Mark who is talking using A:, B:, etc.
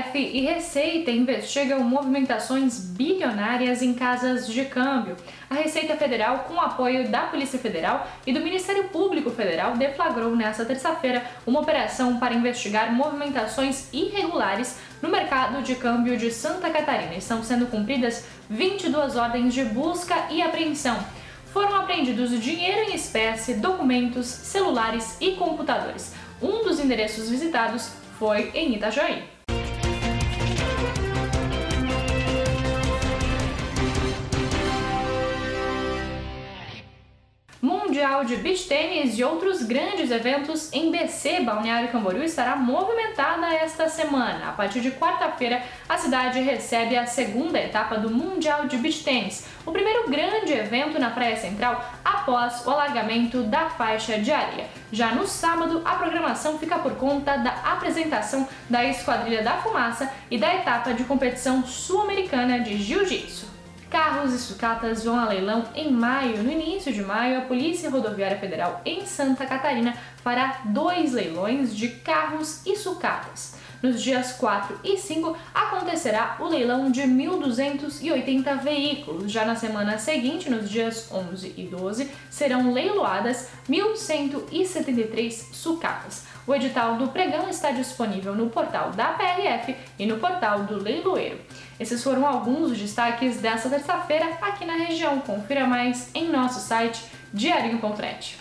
A: PRF e Receita investigam movimentações bilionárias em casas de câmbio. A Receita Federal, com apoio da Polícia Federal e do Ministério Público Federal, deflagrou nesta terça-feira uma operação para investigar movimentações irregulares no mercado de câmbio de Santa Catarina. Estão sendo cumpridas 22 ordens de busca e apreensão. Foram apreendidos dinheiro em espécie, documentos, celulares e computadores. Um dos endereços visitados foi em Itajaí. Mundial de Beach Tênis e outros grandes eventos em BC, Balneário Camboriú, estará movimentada esta semana. A partir de quarta-feira, a cidade recebe a segunda etapa do Mundial de Beach Tênis, o primeiro grande evento na Praia Central após o alargamento da faixa de areia. Já no sábado, a programação fica por conta da apresentação da Esquadrilha da Fumaça e da etapa de competição sul-americana de Jiu-Jitsu. Carros e sucatas vão a leilão em maio. No início de maio, a Polícia Rodoviária Federal em Santa Catarina fará dois leilões de carros e sucatas. Nos dias 4 e 5 acontecerá o leilão de 1.280 veículos. Já na semana seguinte, nos dias 11 e 12, serão leiloadas 1.173 sucatas. O edital do pregão está disponível no portal da PRF e no portal do Leiloeiro. Esses foram alguns dos destaques dessa terça-feira aqui na região. Confira mais em nosso site diarinho.net.